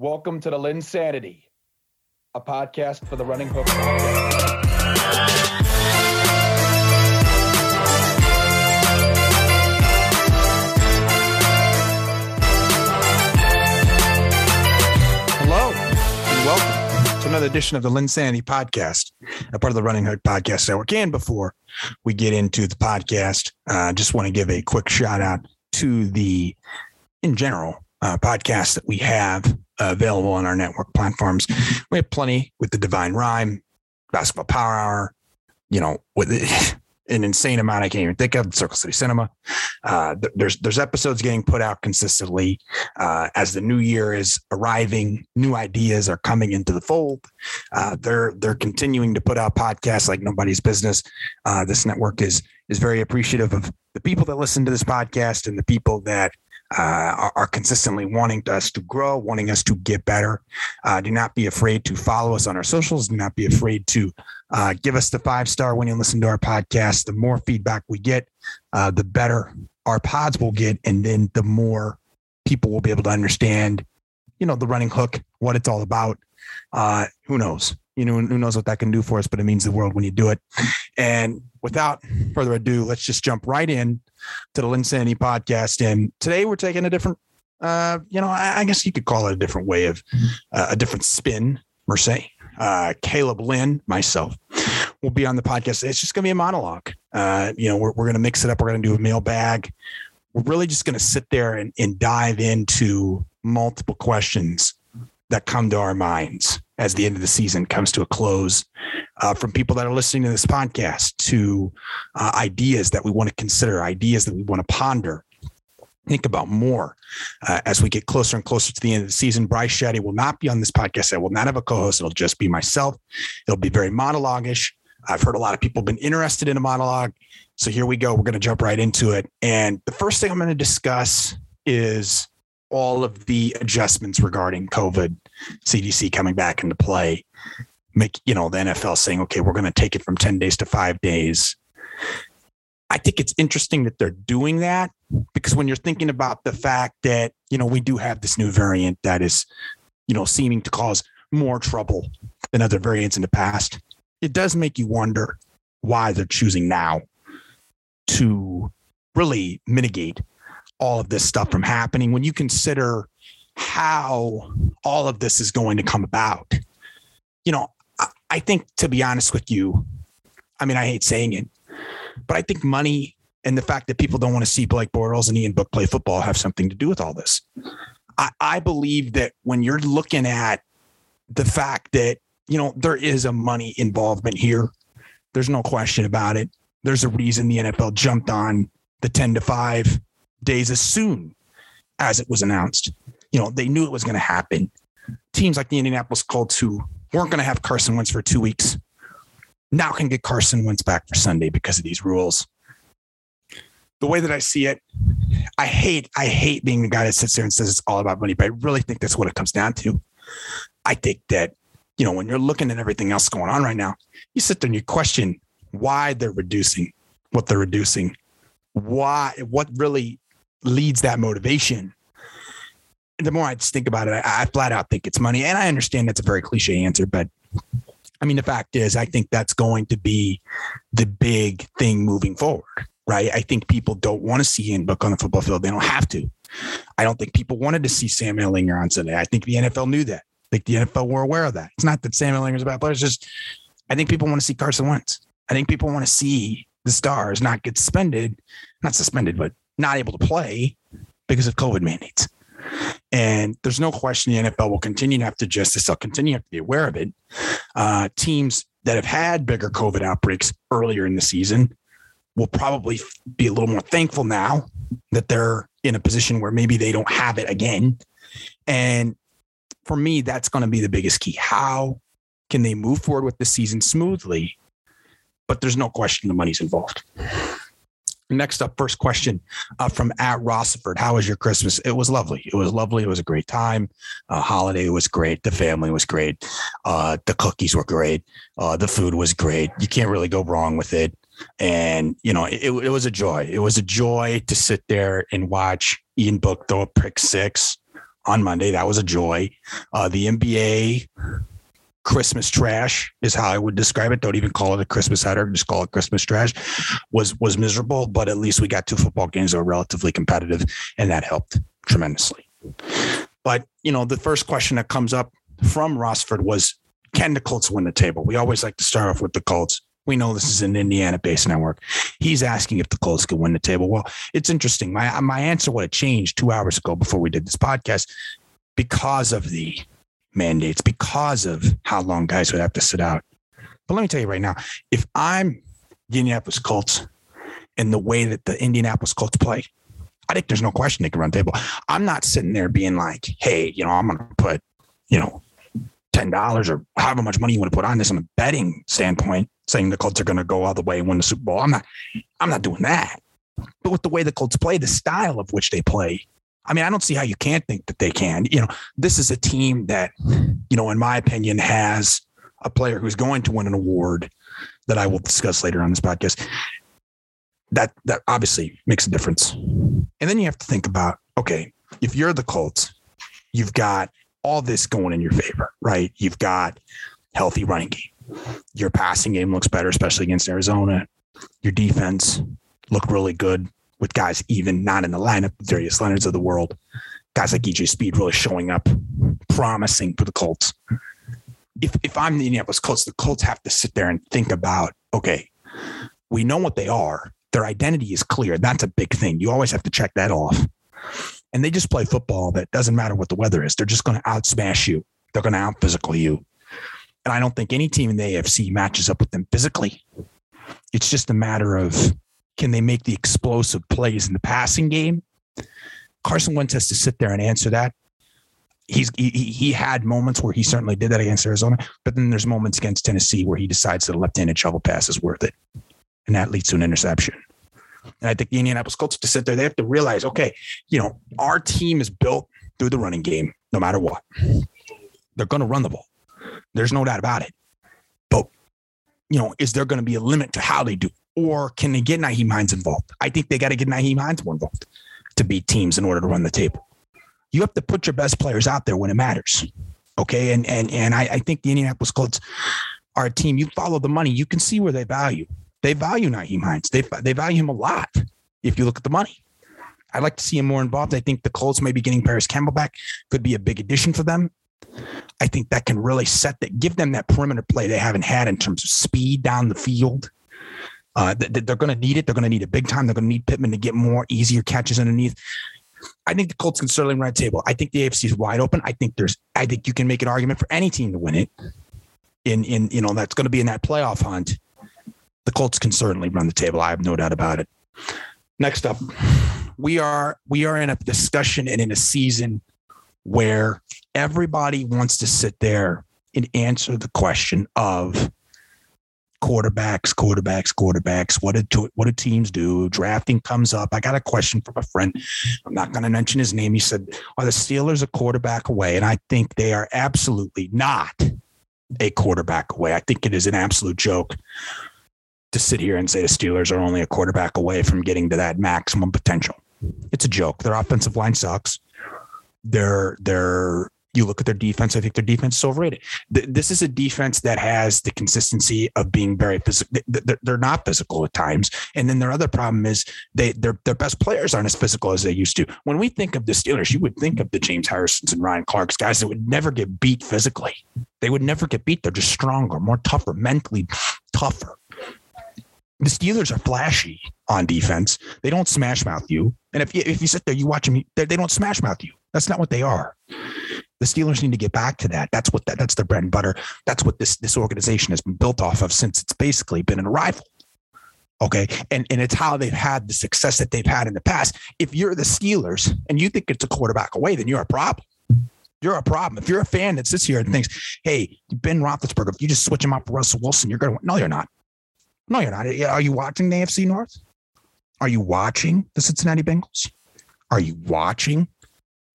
Welcome to the LynnSanity, a podcast for the Running Hook podcast. Hello and welcome to another edition of the LynnSanity podcast, a part of the Running Hook Podcast Network. And before we get into the podcast, I uh, just want to give a quick shout out to the, in general, uh, podcasts that we have available on our network platforms. We have plenty with the Divine Rhyme, Basketball Power Hour, you know, with an insane amount I can't even think of. Circle City Cinema. Uh, th- there's there's episodes getting put out consistently uh, as the new year is arriving. New ideas are coming into the fold. Uh, they're they're continuing to put out podcasts like nobody's business. Uh, this network is is very appreciative of the people that listen to this podcast and the people that uh, are, consistently wanting us to grow, wanting us to get better. Uh, do not be afraid to follow us on our socials. Do not be afraid to uh, give us the five star when you listen to our podcast. The more feedback we get, uh, the better our pods will get, and then the more people will be able to understand, you know, the running hook, what it's all about. Uh, who knows? You know, who knows what that can do for us, but it means the world when you do it. And without further ado, let's just jump right in to the LynnSanity podcast. And today we're taking a different, uh, you know, I, I guess you could call it a different way of uh, a different spin, per. Uh, Caleb Lynn, myself, will be on the podcast. It's just going to be a monologue. Uh, you know, we're, we're going to mix it up. We're going to do a mailbag. We're really just going to sit there and, and dive into multiple questions that come to our minds as the end of the season comes to a close uh, from people that are listening to this podcast to uh, ideas that we want to consider, ideas that we want to ponder, think about more uh, as we get closer and closer to the end of the season. Bryce Shetty will not be on this podcast. I will not have a co-host. It'll just be myself. It'll be very monologue-ish. I've heard a lot of people been interested in a monologue. So here we go. We're going to jump right into it. And the first thing I'm going to discuss is all of the adjustments regarding COVID, CDC coming back into play, make, you know, the NFL saying, okay, we're going to take it from 10 days to five days. I think it's interesting that they're doing that because when you're thinking about the fact that, you know, we do have this new variant that is, you know, seeming to cause more trouble than other variants in the past, it does make you wonder why they're choosing now to really mitigate all of this stuff from happening when you consider how all of this is going to come about. You know, I, think to be honest with you, I mean, I hate saying it, but I think money and the fact that people don't want to see Blake Bortles and Ian Book play football have something to do with all this. I, I believe that when you're looking at the fact that, you know, there is a money involvement here, there's no question about it. There's a reason the NFL jumped on the 10 to 5 days as soon as it was announced. You know, they knew it was going to happen. Teams like the Indianapolis Colts, who weren't going to have Carson Wentz for two weeks, now can get Carson Wentz back for Sunday because of these rules. The way that I see it, I hate, I hate being the guy that sits there and says it's all about money, but I really think that's what it comes down to. I think that, you know, when you're looking at everything else going on right now, you sit there and you question why they're reducing what they're reducing, why, what really leads that motivation. The more I just think about it, I, I flat out think it's money. And I understand that's a very cliche answer, but I mean, the fact is, I think that's going to be the big thing moving forward, right? I think people don't want to see Ian Book on the football field. They don't have to. I don't think people wanted to see Sam Ehlinger on Sunday. I think the NFL knew that. I think the NFL were aware of that. It's not that Sam Ehlinger's a bad player. It's just, I think people want to see Carson Wentz. I think people want to see the stars not get suspended, not suspended, but not able to play because of COVID mandates. And there's no question the NFL will continue to have to adjust this. They'll continue to have to be aware of it. Uh, teams that have had bigger COVID outbreaks earlier in the season will probably be a little more thankful now that they're in a position where maybe they don't have it again. And for me, that's going to be the biggest key. How can they move forward with the season smoothly? But there's no question the money's involved. Next up, first question uh, from at Rossford. How was your Christmas? It was lovely. It was lovely. It was a great time. Uh, holiday was great. The family was great. Uh, the cookies were great. Uh, the food was great. You can't really go wrong with it. And, you know, it, it was a joy. It was a joy to sit there and watch Ian Book throw a pick six on Monday. That was a joy. Uh, the NBA Christmas trash is how I would describe it. Don't even call it a Christmas header, just call it Christmas trash. Was was miserable, but at least we got two football games that were relatively competitive, and that helped tremendously. But you know, the first question that comes up from Rossford was, can the Colts win the table? We always like to start off with the Colts. We know this is an Indiana-based network. He's asking if the Colts can win the table. Well, it's interesting. My my answer would have changed two hours ago before we did this podcast because of the mandates because of how long guys would have to sit out. But let me tell you right now, if I'm the Indianapolis Colts and the way that the Indianapolis Colts play, I think there's no question they can run the table. I'm not sitting there being like, hey, you know, I'm going to put, you know, ten dollars or however much money you want to put on this on a betting standpoint, saying the Colts are going to go all the way and win the Super Bowl. I'm not, I'm not doing that. But with the way the Colts play, the style of which they play, I mean, I don't see how you can't think that they can. You know, this is a team that, you know, in my opinion, has a player who's going to win an award that I will discuss later on this podcast. That that obviously makes a difference. And then you have to think about, okay, if you're the Colts, you've got all this going in your favor, right? You've got healthy running game. Your passing game looks better, especially against Arizona. Your defense looked really good with guys even not in the lineup, Darius Leonards of the world, guys like EJ Speed really showing up, promising for the Colts. If if I'm the Indianapolis Colts, the Colts have to sit there and think about, okay, we know what they are. Their identity is clear. That's a big thing. You always have to check that off. And they just play football that doesn't matter what the weather is. They're just going to outsmash you. They're going to out physical you. And I don't think any team in the AFC matches up with them physically. It's just a matter of can they make the explosive plays in the passing game? Carson Wentz has to sit there and answer that. He's he, he had moments where he certainly did that against Arizona, but then there's moments against Tennessee where he decides that a left-handed shovel pass is worth it, and that leads to an interception. And I think the Indianapolis Colts have to sit there. They have to realize, okay, you know, our team is built through the running game, no matter what. They're going to run the ball. There's no doubt about it. But you know, is there going to be a limit to how they do? or can they get Nyheim Hines involved? I think they got to get Nyheim Hines more involved to beat teams in order to run the table. You have to put your best players out there when it matters. Okay. And and and I, I think the Indianapolis Colts are a team. You follow the money, you can see where they value. They value Nyheim Hines. They they value him a lot if you look at the money. I'd like to see him more involved. I think the Colts maybe getting Parris Campbell back could be a big addition for them. I think that can really set that, give them that perimeter play they haven't had in terms of speed down the field uh, they're going to need it. They're going to need it big time. They're going to need Pittman to get more easier catches underneath. I think the Colts can certainly run a table. I think the AFC is wide open. I think there's. I think you can make an argument for any team to win it. In in you know that's going to be in that playoff hunt. The Colts can certainly run the table. I have no doubt about it. Next up, we are we are in a discussion and in a season where everybody wants to sit there and answer the question of quarterbacks, quarterbacks, quarterbacks. What do what do teams do? Drafting comes up. I got a question from a friend. I'm not going to mention his name. He said, "Are the Steelers a quarterback away?" And I think they are absolutely not a quarterback away. I think it is an absolute joke to sit here and say the Steelers are only a quarterback away from getting to that maximum potential. It's a joke. Their offensive line sucks. Their their you look at their defense. I think their defense is overrated. This is a defense that has the consistency of being very physical. They're not physical at times, and then their other problem is they their their best players aren't as physical as they used to. When we think of the Steelers, you would think of the James Harrisons and Ryan Clarks, guys that would never get beat physically. They would never get beat. They're just stronger, more tougher, mentally tougher. The Steelers are flashy on defense. They don't smash mouth you. And if you, if you sit there, you watch them, they, they don't smash mouth you. That's not what they are. The Steelers need to get back to that. That's what that, that's their bread and butter. That's what this this organization has been built off of since it's basically been an rival. Okay. And and it's how they've had the success that they've had in the past. If you're the Steelers and you think it's a quarterback away, then you're a problem. You're a problem. If you're a fan that sits here and thinks, hey, Ben Roethlisberger, if you just switch him out for Russell Wilson, you're going to, no, you're not. No, you're not. Are you watching the AFC North? Are you watching the Cincinnati Bengals? Are you watching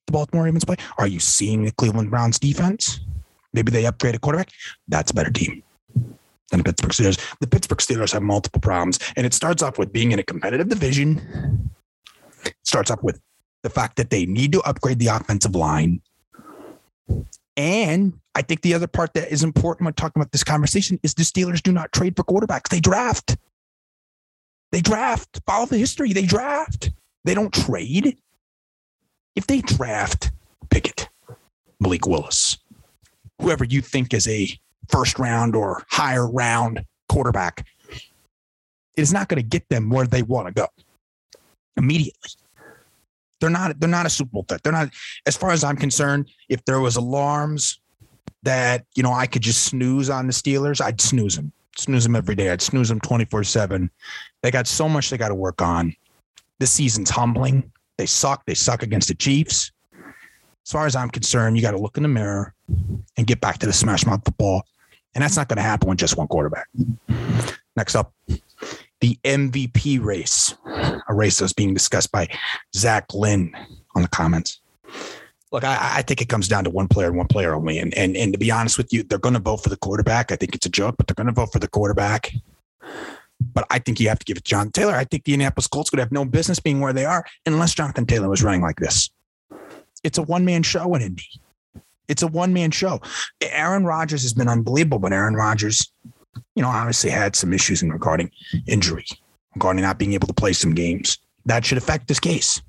the Baltimore Ravens play? Are you seeing the Cleveland Browns defense? Maybe they upgrade a quarterback. That's a better team than the Pittsburgh Steelers. The Pittsburgh Steelers have multiple problems, and it starts off with being in a competitive division. It starts off with the fact that they need to upgrade the offensive line. And I think the other part that is important when talking about this conversation is the Steelers do not trade for quarterbacks. They draft. They draft. Follow the history. They draft. They don't trade. If they draft Pickett, Malik Willis, whoever you think is a first round or higher round quarterback, it is not going to get them where they want to go immediately. They're not. They're not a Super Bowl threat. They're not. As far as I'm concerned, if there was alarms that you know I could just snooze on the Steelers, I'd snooze them. Snooze them every day. I'd snooze them 24 seven. They got so much they got to work on. This season's humbling. They suck. They suck against the Chiefs. As far as I'm concerned, you got to look in the mirror and get back to the smash mouth football. And that's not going to happen with just one quarterback. Next up, the MVP race, a race that's being discussed by Zach Lynn on the comments. Look, I, I think it comes down to one player and one player only. And, and, and to be honest with you, they're going to vote for the quarterback. I think it's a joke, but they're going to vote for the quarterback. But I think you have to give it to Jonathan Taylor. I think the Indianapolis Colts would have no business being where they are unless Jonathan Taylor was running like this. It's a one man show in Indy. It's a one man show. Aaron Rodgers has been unbelievable, but Aaron Rodgers, you know, obviously had some issues in regarding injury, regarding not being able to play some games. That should affect this case.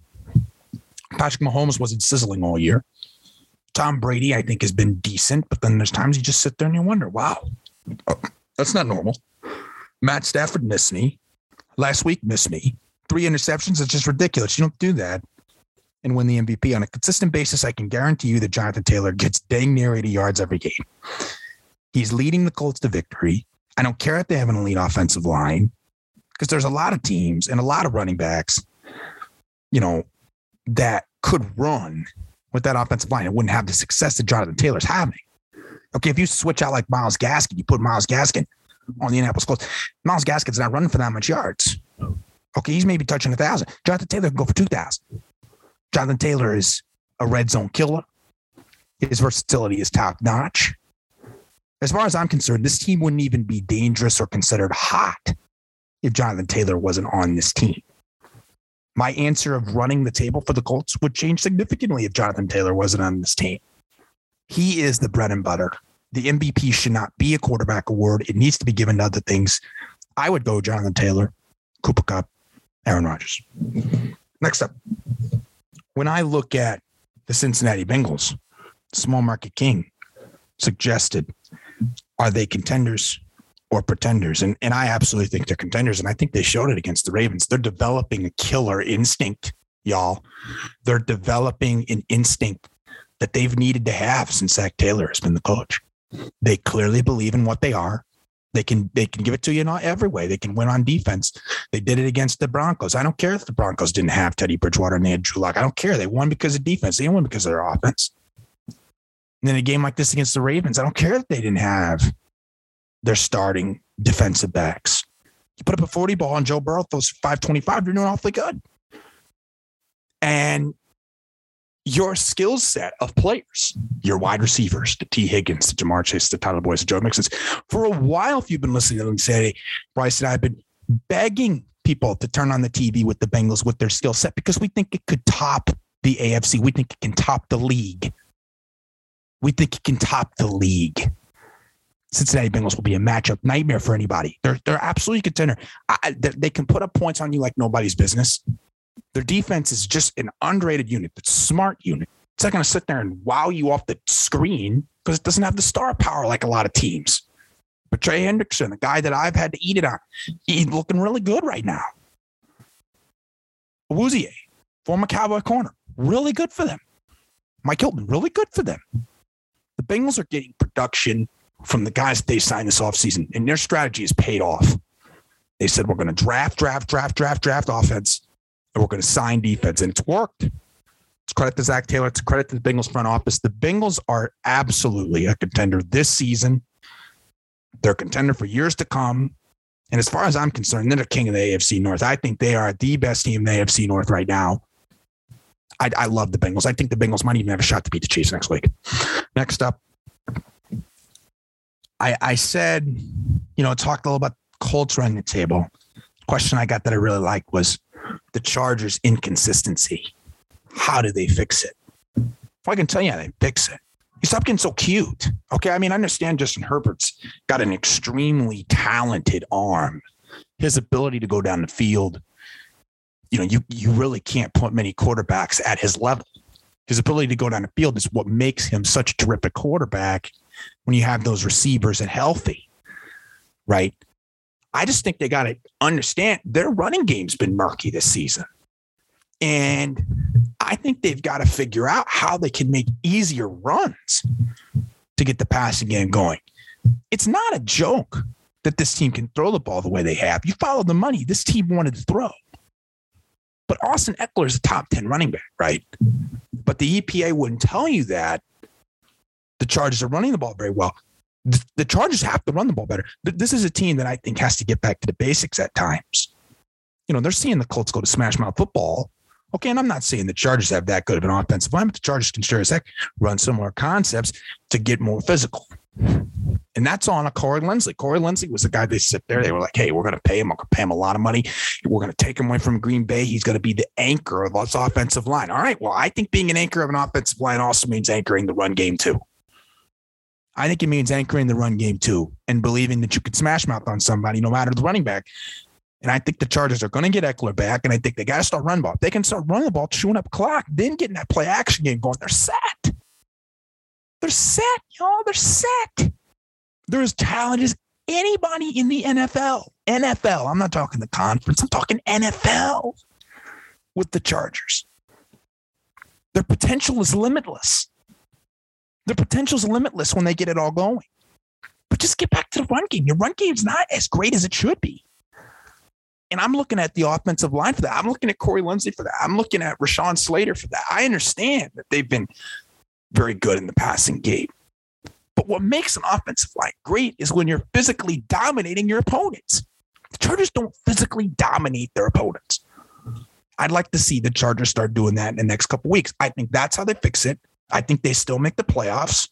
Patrick Mahomes wasn't sizzling all year. Tom Brady, I think, has been decent, but then there's times you just sit there and you wonder, wow, uh, that's not normal. Matt Stafford missed me. Last week missed me. Three interceptions. It's just ridiculous. You don't do that and win the MVP on a consistent basis. I can guarantee you that Jonathan Taylor gets dang near 80 yards every game. He's leading the Colts to victory. I don't care if they have an elite offensive line because there's a lot of teams and a lot of running backs, you know, that could run with that offensive line and wouldn't have the success that Jonathan Taylor's having. Okay, if you switch out like Myles Gaskin, you put Myles Gaskin on the Indianapolis Colts. Myles Gaskin's not running for that much yards. Okay, he's maybe touching a thousand. Jonathan Taylor can go for two thousand. Jonathan Taylor is a red zone killer. His versatility is top notch. As far as I'm concerned, this team wouldn't even be dangerous or considered hot if Jonathan Taylor wasn't on this team. My answer of running the table for the Colts would change significantly if Jonathan Taylor wasn't on this team. He is the bread and butter the MVP should not be a quarterback award. It needs to be given to other things. I would go Jonathan Taylor, Cooper Kupp, Aaron Rodgers. Next up, when I look at the Cincinnati Bengals, small market king suggested, are they contenders or pretenders? And, and I absolutely think they're contenders. And I think they showed it against the Ravens. They're developing a killer instinct, y'all. They're developing an instinct that they've needed to have since Zac Taylor has been the coach. They clearly believe in what they are. They can they can give it to you in every way. They can win on defense. They did it against the Broncos. I don't care if the Broncos didn't have Teddy Bridgewater and they had Drew Lock. I don't care. They won because of defense. They win because of their offense. And then a game like this against the Ravens, I don't care if they didn't have their starting defensive backs. You put up a 40 ball on Joe Burrow, those 525, you're doing awfully good. And your skill set of players, your wide receivers, the Tee Higgins, the Ja'Marr Chase, the Tyler Boyd, the Joe Mixons. For a while, if you've been listening to them say, Bryce and I have been begging people to turn on the TV with the Bengals with their skill set because we think it could top the AFC. We think it can top the league. We think it can top the league. Cincinnati Bengals will be a matchup nightmare for anybody. They're they're absolutely contender. I, they can put up points on you like nobody's business. Their defense is just an underrated unit. It's smart unit. It's not going to sit there and wow you off the screen because it doesn't have the star power like a lot of teams. But Trey Hendrickson, the guy that I've had to eat it on, he's looking really good right now. Awuzie, former Cowboy corner, really good for them. Mike Hilton, really good for them. The Bengals are getting production from the guys they signed this offseason, and their strategy has paid off. They said, we're going to draft, draft, draft, draft, draft offense and we're going to sign defense. And it's worked. It's credit to Zac Taylor. It's credit to the Bengals front office. The Bengals are absolutely a contender this season. They're a contender for years to come. And as far as I'm concerned, they're the king of the AFC North. I think they are the best team in the AFC North right now. I, I love the Bengals. I think the Bengals might even have a shot to beat the Chiefs next week. Next up, I, I said, you know, talked a little about Colts running the table. Question I got that I really liked was the Chargers' inconsistency. how do they fix it? If I can tell you how they fix it, you stop getting so cute. Okay. I mean, I understand Justin Herbert's got an extremely talented arm. His ability to go down the field, you know, you you really can't put many quarterbacks at his level. His ability to go down the field is what makes him such a terrific quarterback when you have those receivers and healthy. Right. I just think they got to understand their running game's been murky this season. And I think they've got to figure out how they can make easier runs to get the passing game going. It's not a joke that this team can throw the ball the way they have. You follow the money. This team wanted to throw. But Austin Ekeler is a top 10 running back, right? But the EPA wouldn't tell you that the Chargers are running the ball very well. The Chargers have to run the ball better. This is a team that I think has to get back to the basics at times. You know, they're seeing the Colts go to smash mouth football Okay, and I'm not saying the Chargers have that good of an offensive line, but the Chargers can sure as heck run similar concepts to get more physical. And that's on a Corey Linsley. Corey Linsley was the guy they sit there. They were like, hey, we're going to pay him. We're going to pay him a lot of money. We're going to take him away from Green Bay. He's going to be the anchor of this offensive line. All right. Well, I think being an anchor of an offensive line also means anchoring the run game too. I think it means anchoring the run game too and believing that you could smash mouth on somebody no matter the running back. And I think the Chargers are going to get Ekeler back. And I think they got to start running ball. They can start running the ball, chewing up clock, then getting that play action game going, they're set. They're set, y'all. They're set. They're as talented as anybody in the NFL. NFL. I'm not talking the conference. I'm talking NFL with the Chargers. Their potential is limitless. Their potential is limitless when they get it all going. But just get back to the run game. Your run game's not as great as it should be. And I'm looking at the offensive line for that. I'm looking at Corey Linsley for that. I'm looking at Rashawn Slater for that. I understand that they've been very good in the passing game. But what makes an offensive line great is when you're physically dominating your opponents. The Chargers don't physically dominate their opponents. I'd like to see the Chargers start doing that in the next couple weeks. I think that's how they fix it. I think they still make the playoffs.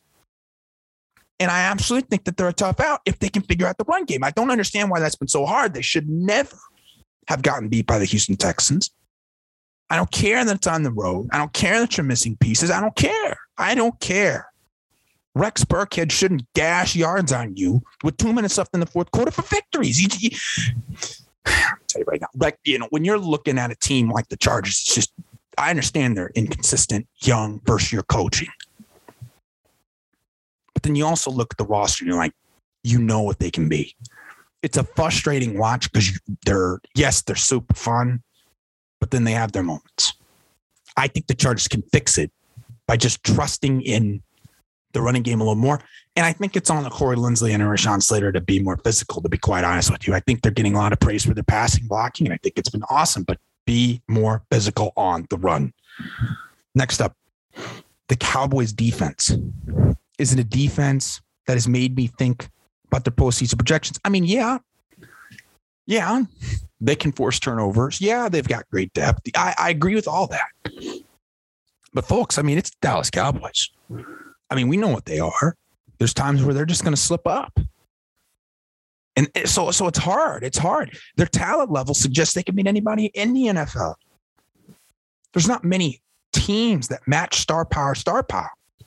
And I absolutely think that they're a tough out if they can figure out the run game. I don't understand why that's been so hard. They should never have gotten beat by the Houston Texans. I don't care that it's on the road. I don't care that you're missing pieces. I don't care. I don't care. Rex Burkhead shouldn't dash yards on you with two minutes left in the fourth quarter for victories. You, you, I'll tell you right now, like you know, when you're looking at a team like the Chargers, it's just I understand they're inconsistent, young, first year coaching. But then you also look at the roster and you're like, you know what they can be it's a frustrating watch because they're yes they're super fun, but then they have their moments. I think the Chargers can fix it by just trusting in the running game a little more. And I think it's on the Corey Linsley and Rashawn Slater to be more physical, to be quite honest with you. I think they're getting a lot of praise for their passing blocking, and I think it's been awesome, but be more physical on the run. Next up, the Cowboys defense. Is it a defense that has made me think about their postseason projections. I mean, yeah, yeah, they can force turnovers. Yeah, they've got great depth. I, I agree with all that. But folks, I mean, it's Dallas Cowboys. I mean, we know what they are. There's times where they're just going to slip up. And so, so it's hard. It's hard. Their talent level suggests they can beat anybody in the NFL. There's not many teams that match star power, star power. I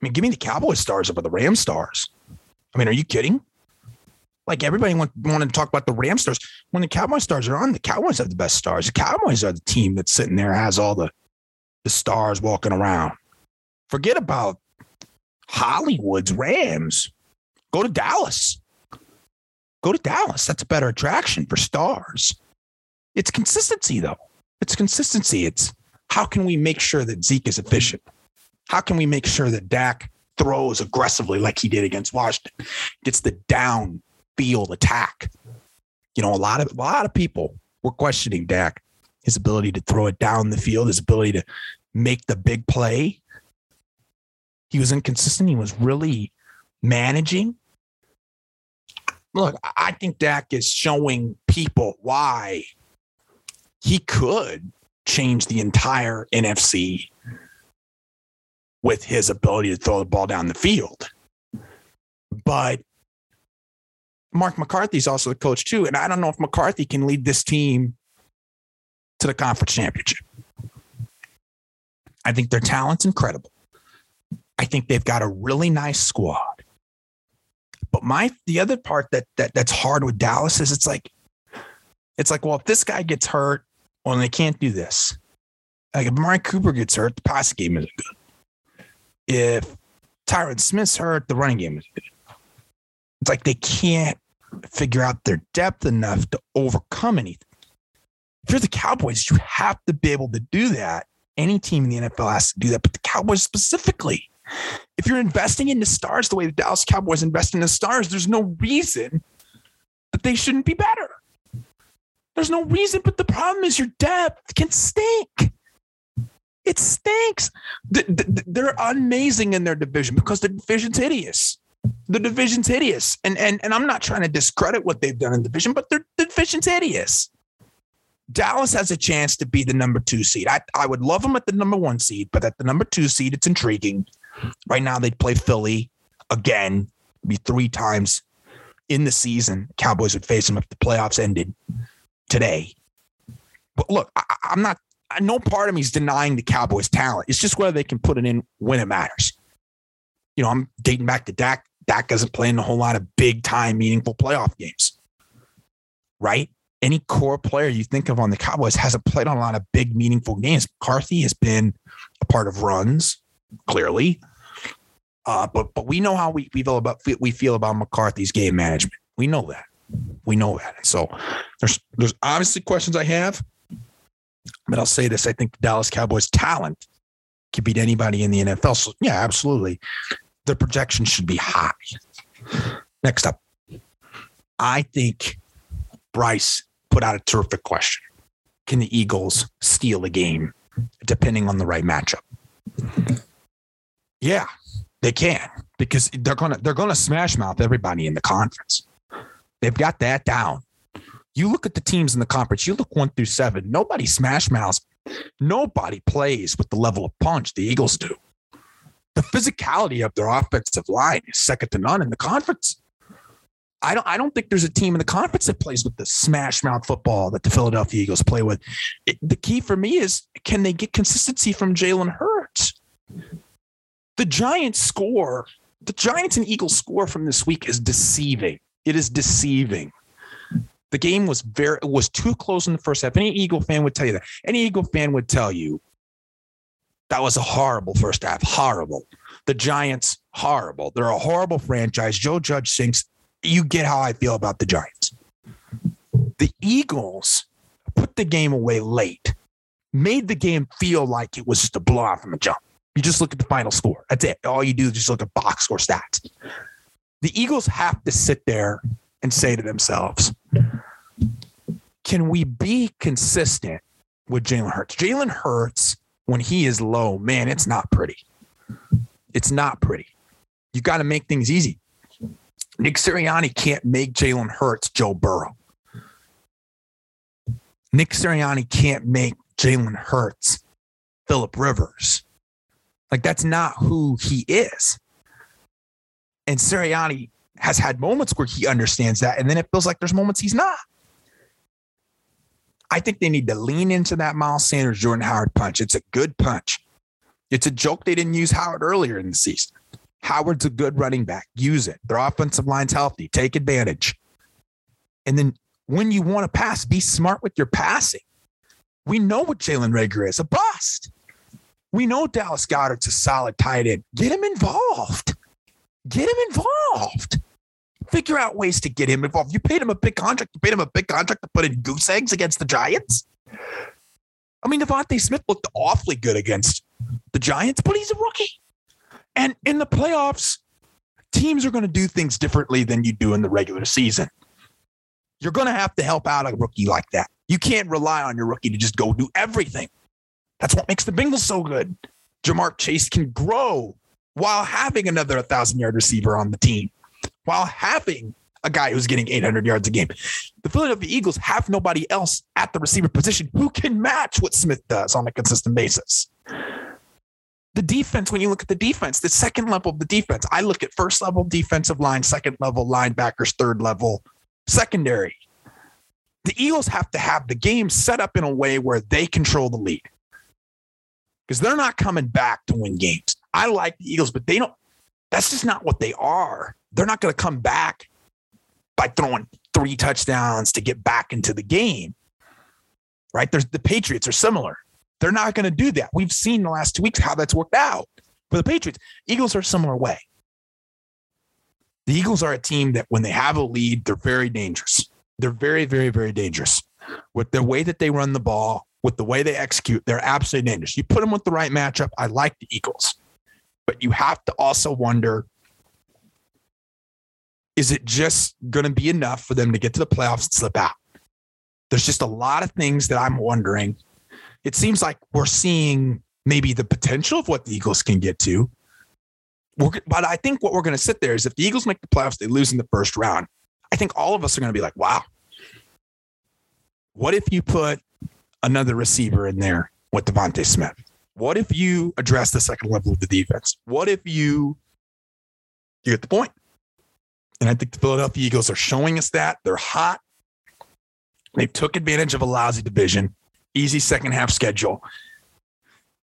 mean, give me the Cowboys stars over the Ram stars. I mean, are you kidding? Like everybody want, wanted to talk about the Ram stars. When the Cowboy stars are on, the Cowboys have the best stars. The Cowboys are the team that's sitting there, has all the, the stars walking around. Forget about Hollywood's Rams. Go to Dallas. Go to Dallas. That's a better attraction for stars. It's consistency, though. It's consistency. It's how can we make sure that Zeke is efficient? How can we make sure that Dak throws aggressively like he did against Washington, gets the downfield attack. You know, a lot of a lot of people were questioning Dak, his ability to throw it down the field, his ability to make the big play. He was inconsistent. He was really managing. Look, I think Dak is showing people why he could change the entire NFC with his ability to throw the ball down the field. But Mark McCarthy's also the coach too. And I don't know if McCarthy can lead this team to the conference championship. I think their talent's incredible. I think they've got a really nice squad. But my the other part that that that's hard with Dallas is it's like it's like, well, if this guy gets hurt, well, they can't do this. Like if Amari Cooper gets hurt, the pass game isn't good. If Tyron Smith's hurt, the running game is good. It's like they can't figure out their depth enough to overcome anything. If you're the Cowboys, you have to be able to do that. Any team in the NFL has to do that, but the Cowboys specifically. If you're investing in the stars the way the Dallas Cowboys invest in the stars, there's no reason that they shouldn't be better. There's no reason, but the problem is your depth can stink. It stinks. They're amazing in their division because the division's hideous. The division's hideous. And, and, and I'm not trying to discredit what they've done in the division, but their the division's hideous. Dallas has a chance to be the number two seed. I, I would love them at the number one seed, but at the number two seed, it's intriguing. Right now, they'd play Philly again, be three times in the season. Cowboys would face them if the playoffs ended today. But look, I, I'm not. No part of me is denying the Cowboys' talent. It's just whether they can put it in when it matters. You know, I'm dating back to Dak. Dak doesn't play in a whole lot of big time, meaningful playoff games, right? Any core player you think of on the Cowboys hasn't played on a lot of big, meaningful games. McCarthy has been a part of runs, clearly. Uh, but but we know how we, we feel about we feel about McCarthy's game management. We know that. We know that. So there's there's obviously questions I have, but I'll say this: I think the Dallas Cowboys' talent can beat anybody in the NFL. So yeah, absolutely, the projection should be high. Next up, I think Bryce put out a terrific question: Can the Eagles steal a game, depending on the right matchup? Yeah, they can because they're gonna they're gonna smash mouth everybody in the conference. They've got that down. You look at the teams in the conference, you look one through seven, nobody smash mouths. Nobody plays with the level of punch the Eagles do. The physicality of their offensive line is second to none in the conference. I don't I don't think there's a team in the conference that plays with the smash mouth football that the Philadelphia Eagles play with. It, the key for me is can they get consistency from Jalen Hurts? The Giants score, the Giants and Eagles score from this week is deceiving. It is deceiving. The game was very was too close in the first half. Any Eagle fan would tell you that. Any Eagle fan would tell you that was a horrible first half. Horrible. The Giants, horrible. They're a horrible franchise. Joe Judge sinks. You get how I feel about the Giants. The Eagles put the game away late, made the game feel like it was just a blowout from a jump. You just look at the final score. That's it. All you do is just look at box score stats the Eagles have to sit there and say to themselves, can we be consistent with Jalen Hurts? Jalen Hurts, when he is low, man, it's not pretty. It's not pretty. You got to make things easy. Nick Sirianni can't make Jalen Hurts Joe Burrow. Nick Sirianni can't make Jalen Hurts Philip Rivers. Like that's not who he is. And Sirianni has had moments where he understands that. And then it feels like there's moments he's not. I think they need to lean into that Miles Sanders, Jordan Howard punch. It's a good punch. It's a joke they didn't use Howard earlier in the season. Howard's a good running back. Use it. Their offensive line's healthy. Take advantage. And then when you want to pass, be smart with your passing. We know what Jalen Reagor is a bust. We know Dallas Goedert's a solid tight end. Get him involved. Get him involved. Figure out ways to get him involved. You paid him a big contract. You paid him a big contract to put in goose eggs against the Giants. I mean, DeVonta Smith looked awfully good against the Giants, but he's a rookie. And in the playoffs, teams are going to do things differently than you do in the regular season. You're going to have to help out a rookie like that. You can't rely on your rookie to just go do everything. That's what makes the Bengals so good. Ja'Marr Chase can grow while having another 1,000 yard receiver on the team, while having a guy who's getting 800 yards a game. The Philadelphia Eagles have nobody else at the receiver position who can match what Smith does on a consistent basis. The defense, when you look at the defense, the second level of the defense, I look at first level defensive line, second level linebackers, third level secondary. The Eagles have to have the game set up in a way where they control the lead. Because they're not coming back to win games. I like the Eagles, but they don't. That's just not what they are. They're not going to come back by throwing three touchdowns to get back into the game. Right? There's the Patriots are similar. They're not going to do that. We've seen the last two weeks how that's worked out for the Patriots. Eagles are a similar way. The Eagles are a team that when they have a lead, they're very dangerous. They're very, very, very dangerous with the way that they run the ball, with the way they execute. They're absolutely dangerous. You put them with the right matchup. I like the Eagles, but you have to also wonder is it just going to be enough for them to get to the playoffs and slip out? There's just a lot of things that I'm wondering. It seems like we're seeing maybe the potential of what the Eagles can get to. We're, but I think what we're going to sit there is if the Eagles make the playoffs, they lose in the first round. I think all of us are going to be like, wow, what if you put another receiver in there with DeVonta Smith? What if you address the second level of the defense? What if you, you get the point? And I think the Philadelphia Eagles are showing us that. They're hot. They took advantage of a lousy division, easy second half schedule.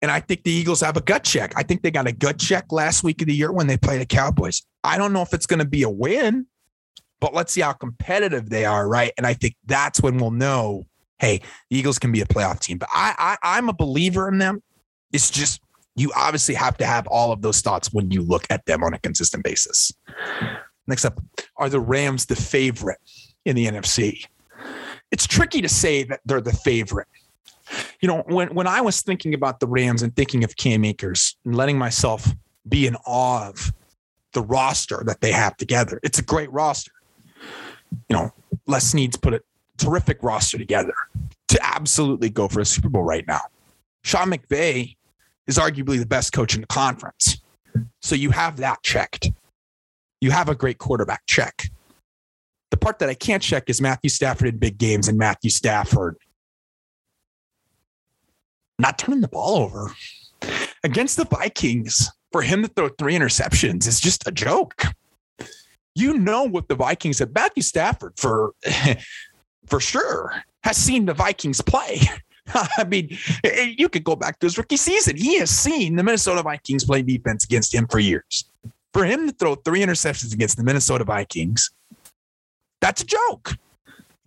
And I think the Eagles have a gut check. I think they got a gut check last week of the year when they played the Cowboys. I don't know if it's going to be a win, but let's see how competitive they are, right? And I think that's when we'll know, hey, the Eagles can be a playoff team. But I, I I'm a believer in them. It's just you obviously have to have all of those thoughts when you look at them on a consistent basis. Next up, are the Rams the favorite in the NFC? It's tricky to say that they're the favorite. You know, when, when I was thinking about the Rams and thinking of Cam Akers and letting myself be in awe of the roster that they have together, it's a great roster. You know, Les Snead's put a terrific roster together to absolutely go for a Super Bowl right now. Sean McVay is arguably the best coach in the conference. So you have that checked you have a great quarterback check. The part that I can't check is Matthew Stafford in big games and Matthew Stafford not turning the ball over against the Vikings. For him to throw three interceptions is just a joke. You know what the Vikings have. Matthew Stafford, for for sure, has seen the Vikings play. I mean, eh, you could go back to his rookie season. He has seen the Minnesota Vikings play defense against him for years for him to throw three interceptions against the Minnesota Vikings, that's a joke.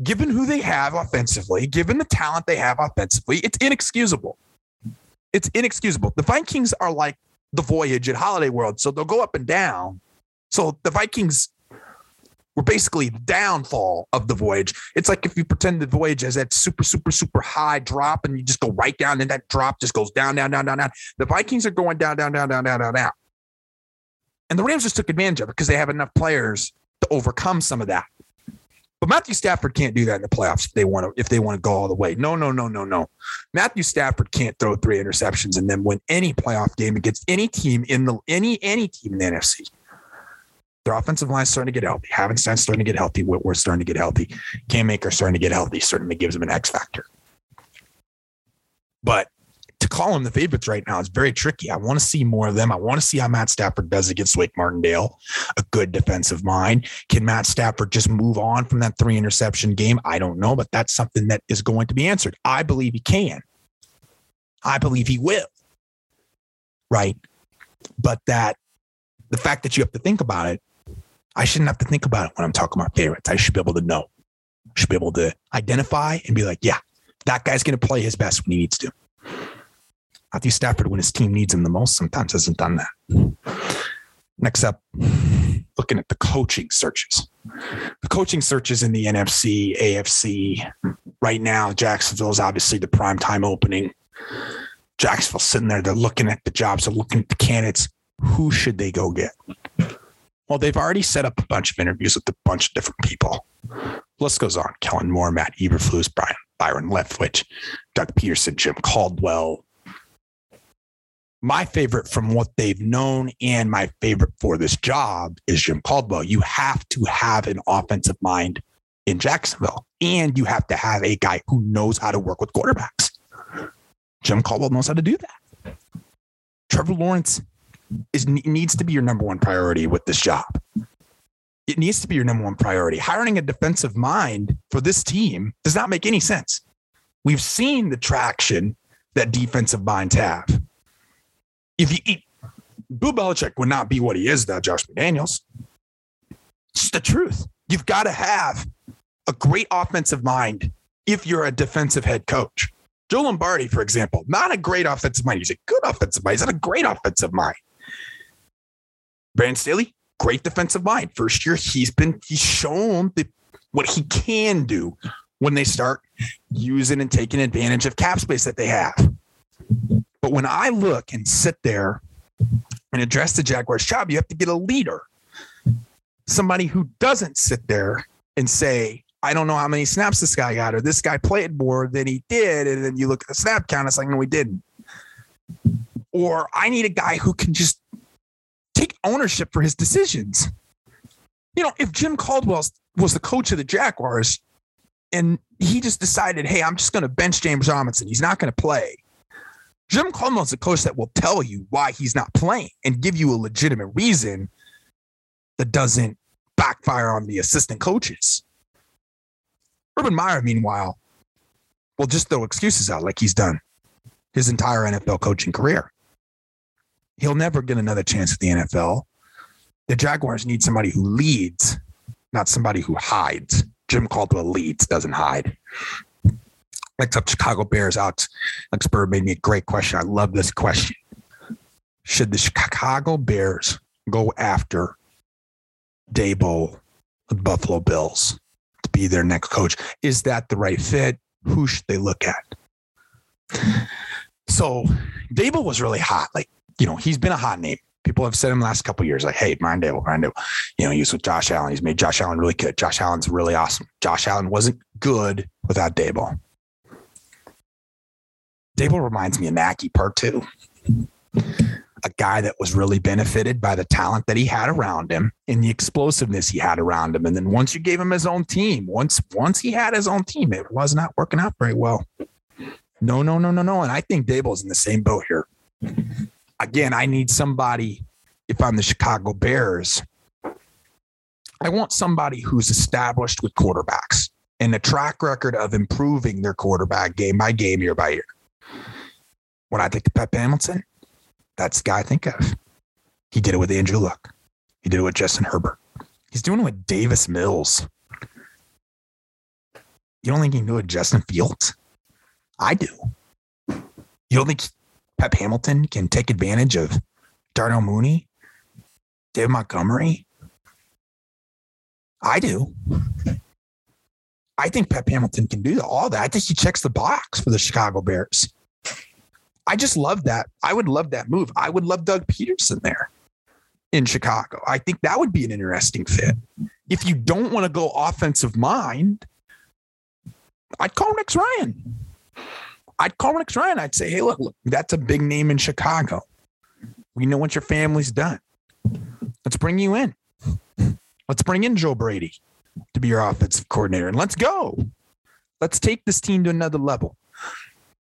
Given who they have offensively, given the talent they have offensively, it's inexcusable. It's inexcusable. The Vikings are like the voyage at Holiday World, so they'll go up and down. So the Vikings were basically downfall of the voyage. It's like if you pretend the voyage has that super, super, super high drop and you just go right down, and that drop just goes down, down, down, down, down. The Vikings are going down, down, down, down, down, down, down. And the Rams just took advantage of it because they have enough players to overcome some of that. But Matthew Stafford can't do that in the playoffs if they want to if they want to go all the way. No, no, no, no, no. Matthew Stafford can't throw three interceptions and then win any playoff game against any team in the any any team in the NFC. Their offensive line is starting to get healthy. Havenstein's starting to get healthy. Whitworth's starting to get healthy. Cam Akers starting to get healthy. Certainly gives them an X factor. But to call them the favorites right now is very tricky. I want to see more of them. I want to see how Matt Stafford does against Wake Martindale, a good defensive mind. Can Matt Stafford just move on from that three interception game? I don't know, but that's something that is going to be answered. I believe he can. I believe he will. Right. But that the fact that you have to think about it, I shouldn't have to think about it when I'm talking about favorites. I should be able to know. I should be able to identify and be like, yeah, that guy's going to play his best when he needs to. Matthew Stafford, when his team needs him the most, sometimes hasn't done that. Next up, looking at the coaching searches. The coaching searches in the NFC, AFC. Right now, Jacksonville is obviously the prime time opening. Jacksonville sitting there, they're looking at the jobs, they're looking at the candidates. Who should they go get? Well, they've already set up a bunch of interviews with a bunch of different people. List goes on. Kellen Moore, Matt Eberflus, Brian Byron Leftwich, Doug Pederson, Jim Caldwell, my favorite from what they've known and my favorite for this job is Jim Caldwell. You have to have an offensive mind in Jacksonville, and you have to have a guy who knows how to work with quarterbacks. Jim Caldwell knows how to do that. Trevor Lawrence is needs to be your number one priority with this job. It needs to be your number one priority. Hiring a defensive mind for this team does not make any sense. We've seen the traction that defensive minds have If you eat, Bill Belichick would not be what he is without Josh McDaniels. It's the truth. You've got to have a great offensive mind if you're a defensive head coach. Joe Lombardi, for example, not a great offensive mind. He's a good offensive mind. He's not a great offensive mind. Brandon Staley, great defensive mind. First year, he's been he's shown the, what he can do when they start using and taking advantage of cap space that they have. But when I look and sit there and address the Jaguars job, you have to get a leader. Somebody who doesn't sit there and say, I don't know how many snaps this guy got, or this guy played more than he did. And then you look at the snap count, it's like, no, we didn't. Or I need a guy who can just take ownership for his decisions. You know, if Jim Caldwell was the coach of the Jaguars and he just decided, hey, I'm just going to bench James Robinson, he's not going to play. Jim Caldwell's a coach that will tell you why he's not playing and give you a legitimate reason that doesn't backfire on the assistant coaches. Urban Meyer, meanwhile, will just throw excuses out like he's done his entire NFL coaching career. He'll never get another chance at the NFL. The Jaguars need somebody who leads, not somebody who hides. Jim Caldwell leads, doesn't hide. Next up, Chicago Bears. Alex, Alex Bird made me a great question. I love this question. Should the Chicago Bears go after Daboll, the Buffalo Bills? To be their next coach. Is that the right fit? Who should they look at? So Daboll was really hot. Like, you know, he's been a hot name. People have said him last couple years, like, hey, Brian Daboll, You know, he was with Josh Allen. He's made Josh Allen really good. Josh Allen's really awesome. Josh Allen wasn't good without Daboll. Daboll reminds me of Mackey part two a guy that was really benefited by the talent that he had around him and the explosiveness he had around him. And then once you gave him his own team, once once he had his own team, it was not working out very well. No, no, no, no, no. And I think Daboll's in the same boat here. Again, I need somebody, if I'm the Chicago Bears, I want somebody who's established with quarterbacks and a track record of improving their quarterback game by game, year by year. When I think of Pep Hamilton, that's the guy I think of. He did it with Andrew Luck. He did it with Justin Herbert. He's doing it with Davis Mills. You don't think he do it Justin Fields? I do. You don't think Pep Hamilton can take advantage of Darnell Mooney, Dave Montgomery? I do. I think Pep Hamilton can do all that. I think he checks the box for the Chicago Bears. I just love that. I would love that move. I would love Doug Pederson there in Chicago. I think that would be an interesting fit. If you don't want to go offensive mind, I'd call Rex Ryan. I'd call Rex Ryan. I'd say, hey, look, look, that's a big name in Chicago. We know what your family's done. Let's bring you in. Let's bring in Joe Brady to be your offensive coordinator and let's go. Let's take this team to another level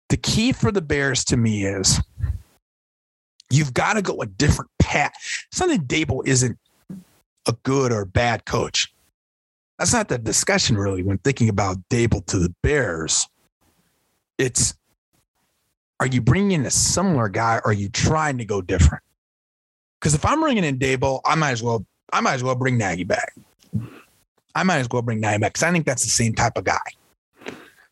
the key for the Bears to me is you've got to go a different path. Something Daboll isn't a good or bad coach. That's not the discussion really when thinking about Daboll to the Bears. It's are you bringing in a similar guy or are you trying to go different? Because if I'm bringing in Daboll, I might as well I might as well bring Nagy back. I might as well bring Nagy back because I think that's the same type of guy.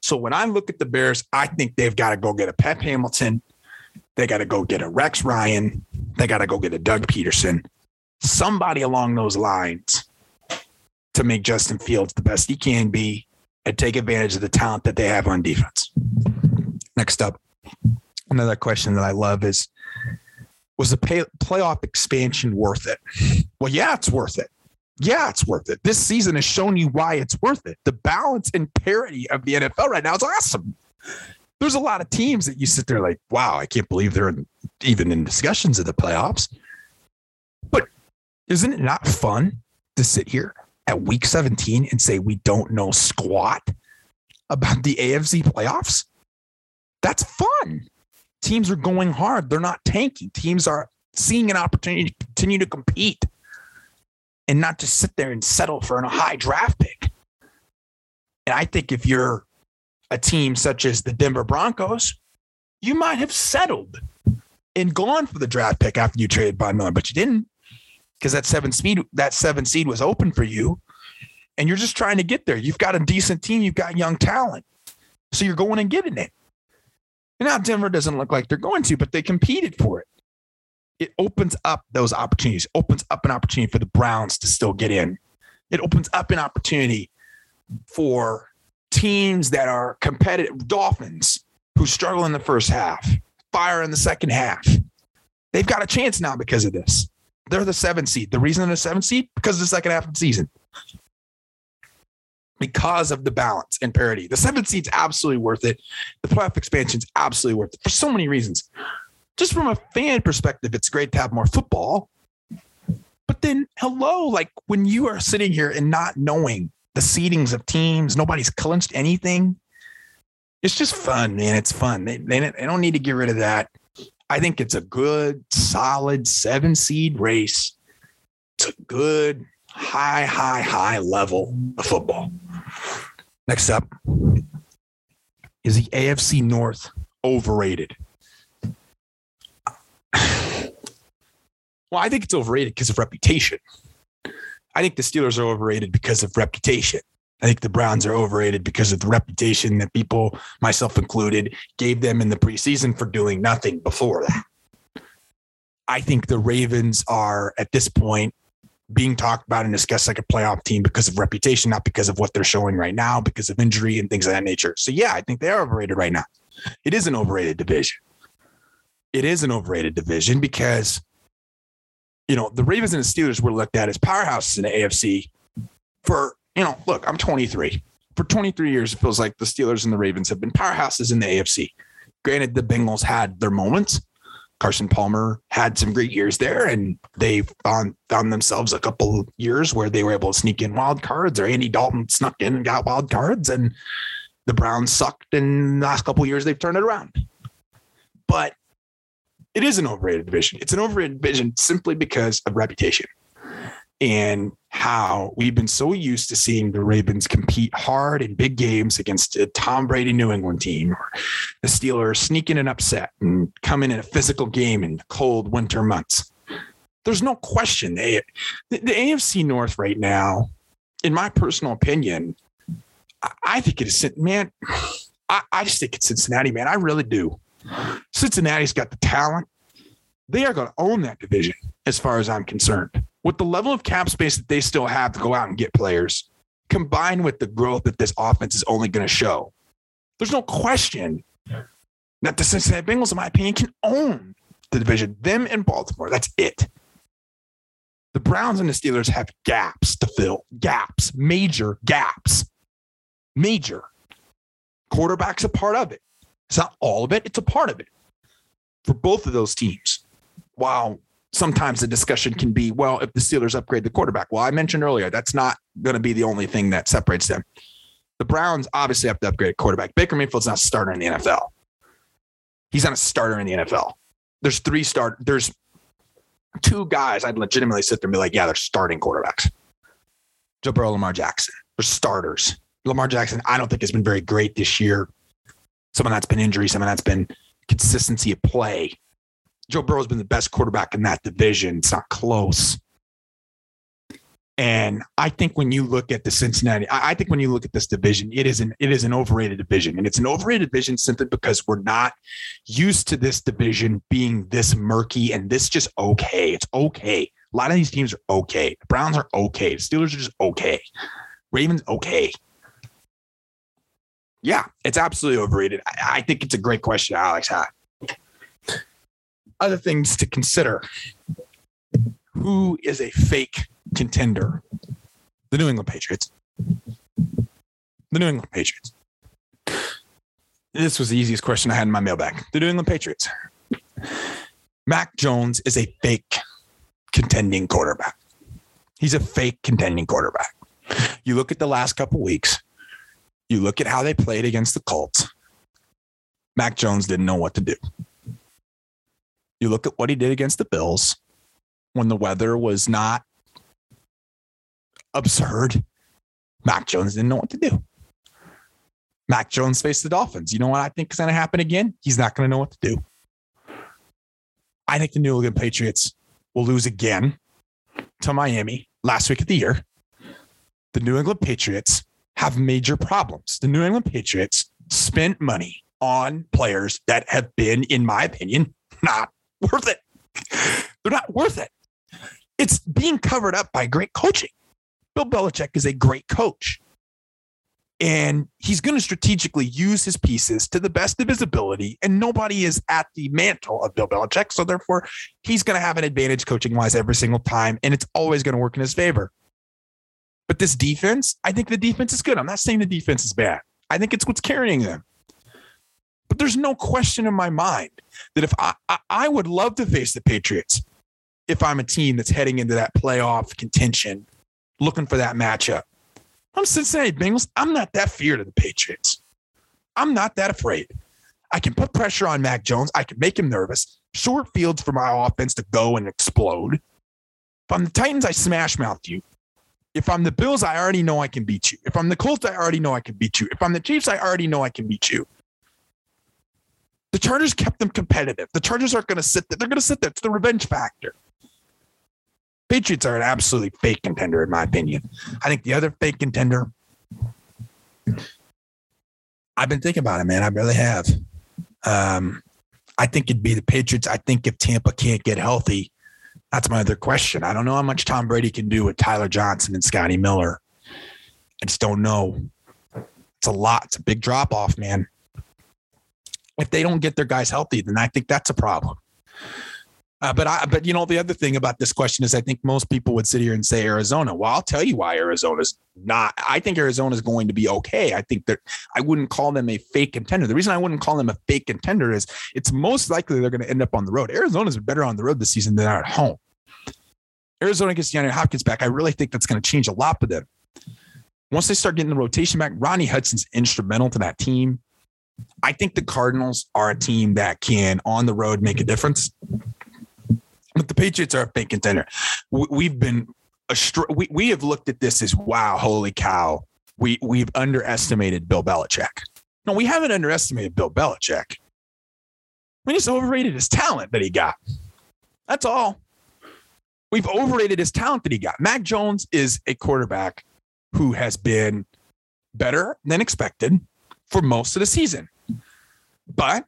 So when I look at the Bears, I think they've got to go get a Pep Hamilton. They got to go get a Rex Ryan. They got to go get a Doug Pederson. Somebody along those lines to make Justin Fields the best he can be and take advantage of the talent that they have on defense. Next up, another question that I love is Was the pay, playoff expansion worth it? Well, yeah, it's worth it yeah, it's worth it. This season has shown you why it's worth it. The balance and parity of the NFL right now is awesome. There's a lot of teams that you sit there like, wow, I can't believe they're in, even in discussions of the playoffs. But isn't it not fun to sit here at week 17 and say we don't know squat about the AFC playoffs? That's fun. Teams are going hard. They're not tanking. Teams are seeing an opportunity to continue to compete and not just sit there and settle for a high draft pick. And I think if you're a team such as the Denver Broncos, you might have settled and gone for the draft pick after you traded Von Miller, but you didn't because that seven speed that seven seed was open for you, and you're just trying to get there. You've got a decent team, you've got young talent, so you're going and getting it. And now Denver doesn't look like they're going to, but they competed for it. It opens up those opportunities, opens up an opportunity for the Browns to still get in. It opens up an opportunity for teams that are competitive, Dolphins, who struggle in the first half, fire in the second half. They've got a chance now because of this. They're the seventh seed. The reason they're the seventh seed because of the second half of the season. Because of the balance and parity. The seventh seed's absolutely worth it. The playoff expansion's absolutely worth it for so many reasons. Just from a fan perspective, it's great to have more football. But then, hello, like when you are sitting here and not knowing the seedings of teams, nobody's clinched anything. It's just fun, man. It's fun. They, they, they don't need to get rid of that. I think it's a good, solid seven seed race. It's a good, high, high, high level of football. Next up is the AFC North overrated. Well, I think it's overrated because of reputation. I think the Steelers are overrated because of reputation. I think the Browns are overrated because of the reputation that people, myself included, gave them in the preseason for doing nothing before that. I think the Ravens are at this point being talked about and discussed like a playoff team because of reputation, not because of what they're showing right now, because of injury and things of that nature. So, yeah, I think they are overrated right now. It is an overrated division. It is an overrated division because you know, the Ravens and the Steelers were looked at as powerhouses in the AFC for, you know, look, I'm 23. For 23 years, it feels like the Steelers and the Ravens have been powerhouses in the AFC. Granted, the Bengals had their moments. Carson Palmer had some great years there, and they found found themselves a couple of years where they were able to sneak in wild cards, or Andy Dalton snuck in and got wild cards, and the Browns sucked. In the last couple years, they've turned it around. But it is an overrated division. It's an overrated division simply because of reputation and how we've been so used to seeing the Ravens compete hard in big games against a Tom Brady New England team or the Steelers sneaking an upset and coming in a physical game in the cold winter months. There's no question. They, the, the AFC North right now, in my personal opinion, I, I think it is, man, I, I just think it's Cincinnati, man. I really do. Cincinnati's got the talent. They are going to own that division as far as I'm concerned. With the level of cap space that they still have to go out and get players, combined with the growth that this offense is only going to show, there's no question that the Cincinnati Bengals, in my opinion, can own the division. Them and Baltimore. That's it. The Browns and the Steelers have gaps to fill. Gaps, major gaps. Major. Quarterback's a part of it. It's not all of it, it's a part of it for both of those teams. While sometimes the discussion can be, well, if the Steelers upgrade the quarterback, well, I mentioned earlier, that's not going to be the only thing that separates them. The Browns obviously have to upgrade a quarterback. Baker Mayfield's not a starter in the NFL. He's not a starter in the NFL. There's three start. There's two guys I'd legitimately sit there and be like, yeah, they're starting quarterbacks. Joe Burrow, Lamar Jackson. They're starters. Lamar Jackson, I don't think has been very great this year. Some of that's been injury, some of that's been consistency of play. Joe Burrow's been the best quarterback in that division. It's not close. And I think when you look at the Cincinnati, I think when you look at this division, it is an it is an overrated division, and it's an overrated division simply because we're not used to this division being this murky and this just okay. It's okay. A lot of these teams are okay. The Browns are okay. The Steelers are just okay. Ravens okay yeah, it's absolutely overrated. I, I think it's a great question, Alex. Other things to consider who is a fake contender? The New England Patriots. The New England Patriots. This was the easiest question I had in my mailbag. The New England Patriots. Mac Jones is a fake contending quarterback. He's a fake contending quarterback. You look at the last couple weeks, you look at how they played against the Colts. Mac Jones didn't know what to do. You look at what he did against the Bills when the weather was not absurd. Mac Jones didn't know what to do. Mac Jones faced the Dolphins. You know what I think is going to happen again? He's not going to know what to do. I think the New England Patriots will lose again to Miami last week of the year. The New England Patriots have major problems. The New England Patriots spent money on players that have been, in my opinion, not worth it. They're not worth it. It's being covered up by great coaching. Bill Belichick is a great coach. And he's going to strategically use his pieces to the best of his ability. And nobody is at the mantle of Bill Belichick. So therefore, he's going to have an advantage coaching wise every single time. And it's always going to work in his favor. But this defense, I think the defense is good. I'm not saying the defense is bad. I think it's what's carrying them. But there's no question in my mind that if I, I, I would love to face the Patriots if I'm a team that's heading into that playoff contention, looking for that matchup. I'm Cincinnati Bengals. I'm not that feared of the Patriots. I'm not that afraid. I can put pressure on Mac Jones. I can make him nervous. Short fields for my offense to go and explode. If I'm the Titans, I smash mouth you. If I'm the Bills, I already know I can beat you. If I'm the Colts, I already know I can beat you. If I'm the Chiefs, I already know I can beat you. The Chargers kept them competitive. The Chargers aren't going to sit there. They're going to sit there. It's the revenge factor. Patriots are an absolutely fake contender, in my opinion. I think the other fake contender, I've been thinking about it, man. I really have. Um, I think it'd be the Patriots. I think if Tampa can't get healthy, that's my other question. I don't know how much Tom Brady can do with Tyler Johnson and Scotty Miller. I just don't know. It's a lot. It's a big drop off, man if they don't get their guys healthy, then I think that's a problem. Uh, but I, but you know, the other thing about this question is, I think most people would sit here and say Arizona. Well, I'll tell you why Arizona's not. I think Arizona's going to be okay. I think that I wouldn't call them a fake contender. The reason I wouldn't call them a fake contender is it's most likely they're going to end up on the road. Arizona's better on the road this season than at home. Arizona gets DeAndre Hopkins back. I really think that's going to change a lot for them. Once they start getting the rotation back, Rodney Hudson's instrumental to that team. I think the Cardinals are a team that can on the road make a difference. But the Patriots are a big contender. We've been we we have looked at this as wow, holy cow. We we've underestimated Bill Belichick. No, we haven't underestimated Bill Belichick. We just overrated his talent that he got. That's all. We've overrated his talent that he got. Mac Jones is a quarterback who has been better than expected for most of the season. But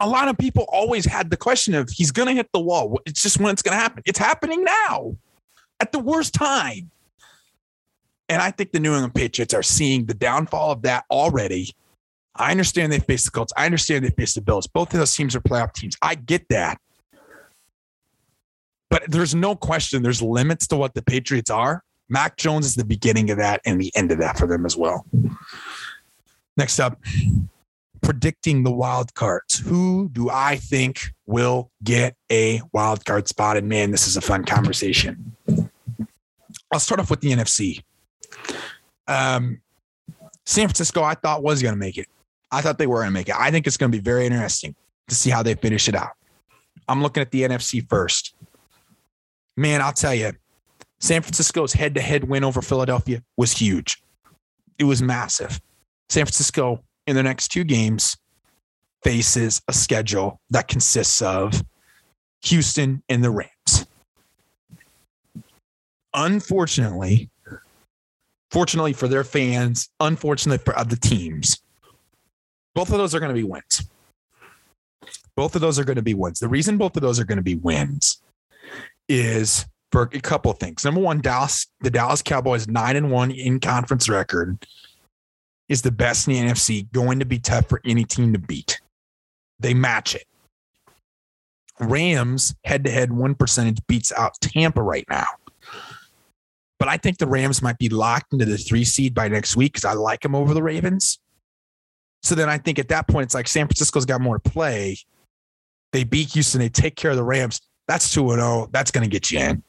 a lot of people always had the question of he's going to hit the wall. It's just when it's going to happen. It's happening now at the worst time. And I think the New England Patriots are seeing the downfall of that already. I understand they face the Colts. I understand they face the Bills. Both of those teams are playoff teams. I get that. But there's no question there's limits to what the Patriots are. Mac Jones is the beginning of that and the end of that for them as well. Next up, predicting the wild cards. Who do I think will get a wild card spot? And man, this is a fun conversation. I'll start off with the NFC. Um, San Francisco, I thought was going to make it. I thought they were going to make it. I think it's going to be very interesting to see how they finish it out. I'm looking at the NFC first. Man, I'll tell you, San Francisco's head to head win over Philadelphia was huge. It was massive. San Francisco in their next two games faces a schedule that consists of Houston and the Rams. Unfortunately, fortunately for their fans, unfortunately for other teams, both of those are going to be wins. Both of those are going to be wins. The reason both of those are going to be wins is for a couple of things. Number one, Dallas, the Dallas Cowboys nine and one in conference record is the best in the NFC, going to be tough for any team to beat. They match it. Rams head to head one percentage beats out Tampa right now. But I think the Rams might be locked into the three seed by next week because I like them over the Ravens. So then I think at that point, it's like San Francisco's got more to play. They beat Houston, they take care of the Rams. That's 2 0. That's going to get you in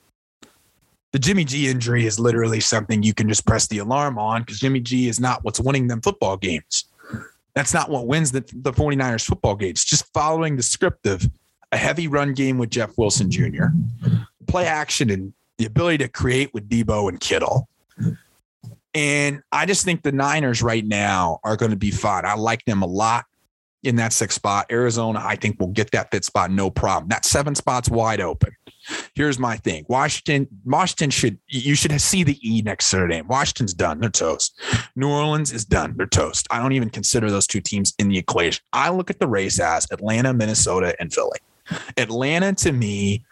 the Jimmy G injury is literally something you can just press the alarm on because Jimmy G is not what's winning them football games. That's not what wins the, the 49ers football games. Just following the script of a heavy run game with Jeff Wilson Jr., play action, and the ability to create with Deebo and Kittle. And I just think the Niners right now are going to be fine. I like them a lot. in that sixth spot. Arizona, I think, will get that fifth spot no problem. That seven spot's wide open. Here's my thing. Washington, Washington should you should see the E next to. Washington's done. They're toast. New Orleans is done. They're toast. I don't even consider those two teams in the equation. I look at the race as Atlanta, Minnesota, and Philly. Atlanta to me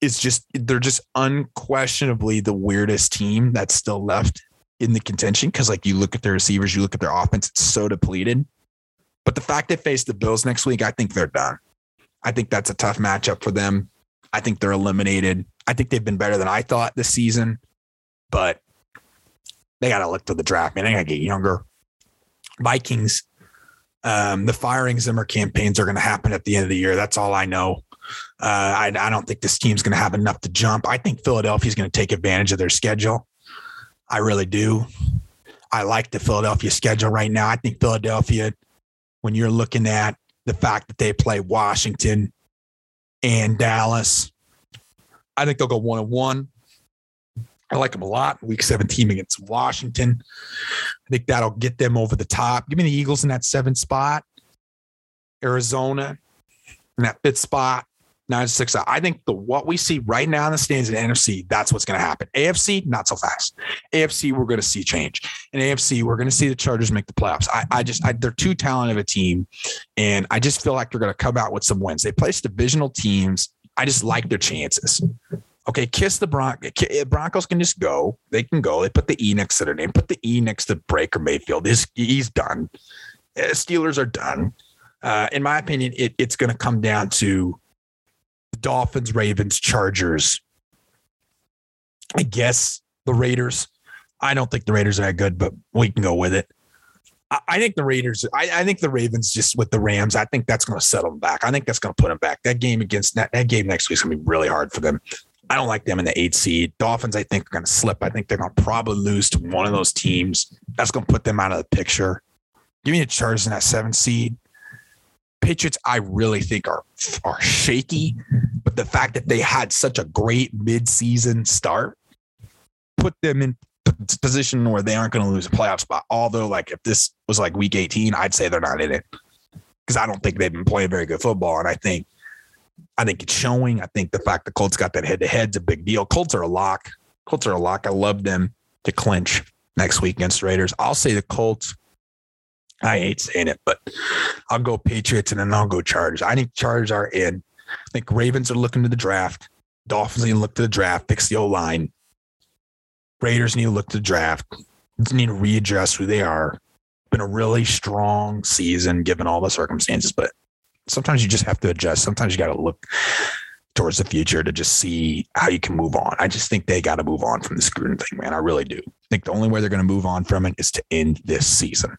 is just they're just unquestionably the weirdest team that's still left in the contention because like you look at their receivers, you look at their offense, it's so depleted. But the fact they face the Bills next week, I think they're done. I think that's a tough matchup for them. I think they're eliminated. I think they've been better than I thought this season, but they got to look to the draft, man. They got to get younger. Vikings, um, the firing Zimmer campaigns are going to happen at the end of the year. That's all I know. Uh, I, I don't think this team's going to have enough to jump. I think Philadelphia's going to take advantage of their schedule. I really do. I like the Philadelphia schedule right now. I think Philadelphia, when you're looking at the fact that they play Washington and Dallas, I think they'll go one on one. I like them a lot. Week 17 against Washington. I think that'll get them over the top. Give me the Eagles in that seventh spot. Arizona in that fifth spot nine to six. I think the what we see right now in the stands in NFC, that's what's going to happen. AFC, not so fast. AFC, we're going to see change. In AFC, we're going to see the Chargers make the playoffs. I, I just, I, they're too talented of a team, and I just feel like they're going to come out with some wins. They place divisional teams. I just like their chances. Okay, kiss the Broncos. Broncos can just go. They can go. They put the E next to their name. Put the E next to Baker Mayfield. He's, he's done. Uh, Steelers are done. Uh, in my opinion, it, it's going to come down to Dolphins, Ravens, Chargers. I guess the Raiders. I don't think the Raiders are that good, but we can go with it. I, think the Raiders. I, I, think the Ravens just with the Rams. I think that's going to settle them back. I think that's going to put them back. That game against that, that game next week is going to be really hard for them. I don't like them in the eight seed. Dolphins, I think, are going to slip. I think they're going to probably lose to one of those teams. That's going to put them out of the picture. Give me the Chargers in that seven seed. Patriots, I really think are are shaky, but the fact that they had such a great midseason start put them in position where they aren't going to lose a playoff spot. Although, like if this was like week 18, I'd say they're not in it because I don't think they've been playing very good football. And I think, I think it's showing. I think the fact the Colts got that head to head's a big deal. Colts are a lock. Colts are a lock. I love them to clinch next week against Raiders. I'll say the Colts I hate saying it, but I'll go Patriots and then I'll go Chargers. I think Chargers are in. I think Ravens are looking to the draft. Dolphins need to look to the draft, fix the O line. Raiders need to look to the draft. Need to readjust who they are. Been a really strong season given all the circumstances, but sometimes you just have to adjust. Sometimes you got to look towards the future to just see how you can move on. I just think they got to move on from this Gruden thing, man. I really do. I think the only way they're going to move on from it is to end this season.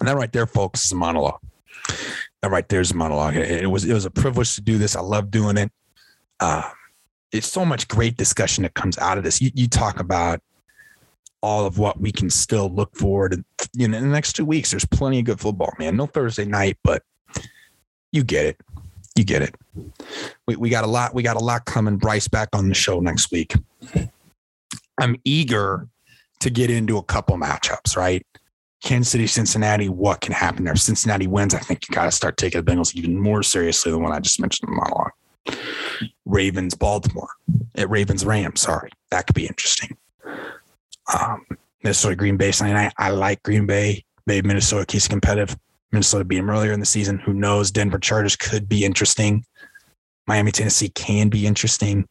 And that right there, folks, is a monologue. That right there is a monologue. It, it was it was a privilege to do this. I love doing it. Uh, it's so much great discussion that comes out of this. You, you talk about all of what we can still look forward to. You know, in the next two weeks, there's plenty of good football, man. No Thursday night, but you get it. You get it. We, we got a lot. We got a lot coming. Bryce back on the show next week. I'm eager to get into a couple matchups, right? Kansas City, Cincinnati, what can happen there? If Cincinnati wins, I think you got to start taking the Bengals even more seriously than what I just mentioned in the monologue. Ravens, Baltimore, at Ravens, Rams. Sorry, that could be interesting. Um, Minnesota, Green Bay, Sunday night. I like Green Bay. Maybe Minnesota keeps competitive. Minnesota beat them earlier in the season. Who knows? Denver Chargers could be interesting. Miami, Tennessee can be interesting.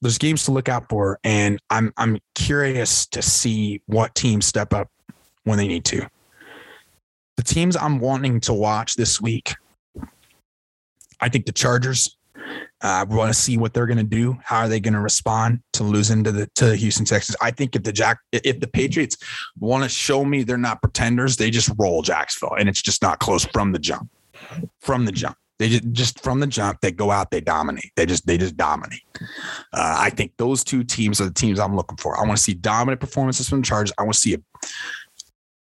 There's games to look out for, and I'm I'm curious to see what teams step up when they need to. The teams I'm wanting to watch this week, I think the Chargers. I uh, want to see what they're going to do. How are they going to respond to losing to the to the Houston Texans? I think if the Jack if the Patriots want to show me they're not pretenders, they just roll Jacksonville, and it's just not close from the jump. From the jump, they just just from the jump they go out, they dominate. They just they just dominate. Uh, I think those two teams are the teams I'm looking for. I want to see dominant performances from the Chargers. I want to see a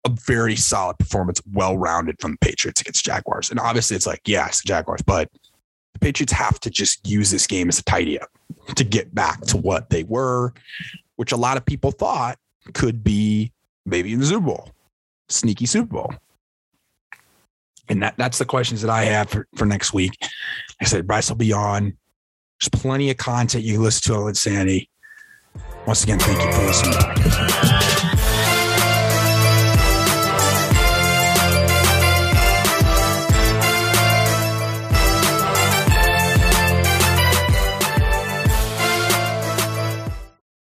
a very solid performance, well rounded from the Patriots against Jaguars. And obviously, it's like, yeah, Jaguars, but the Patriots have to just use this game as a tidy up to get back to what they were, which a lot of people thought could be maybe in the Super Bowl, sneaky Super Bowl. And that, that's the questions that I have for, for next week. I said, Bryce will be on. There's plenty of content you can listen to on LynnSanity. Once again, thank you for listening.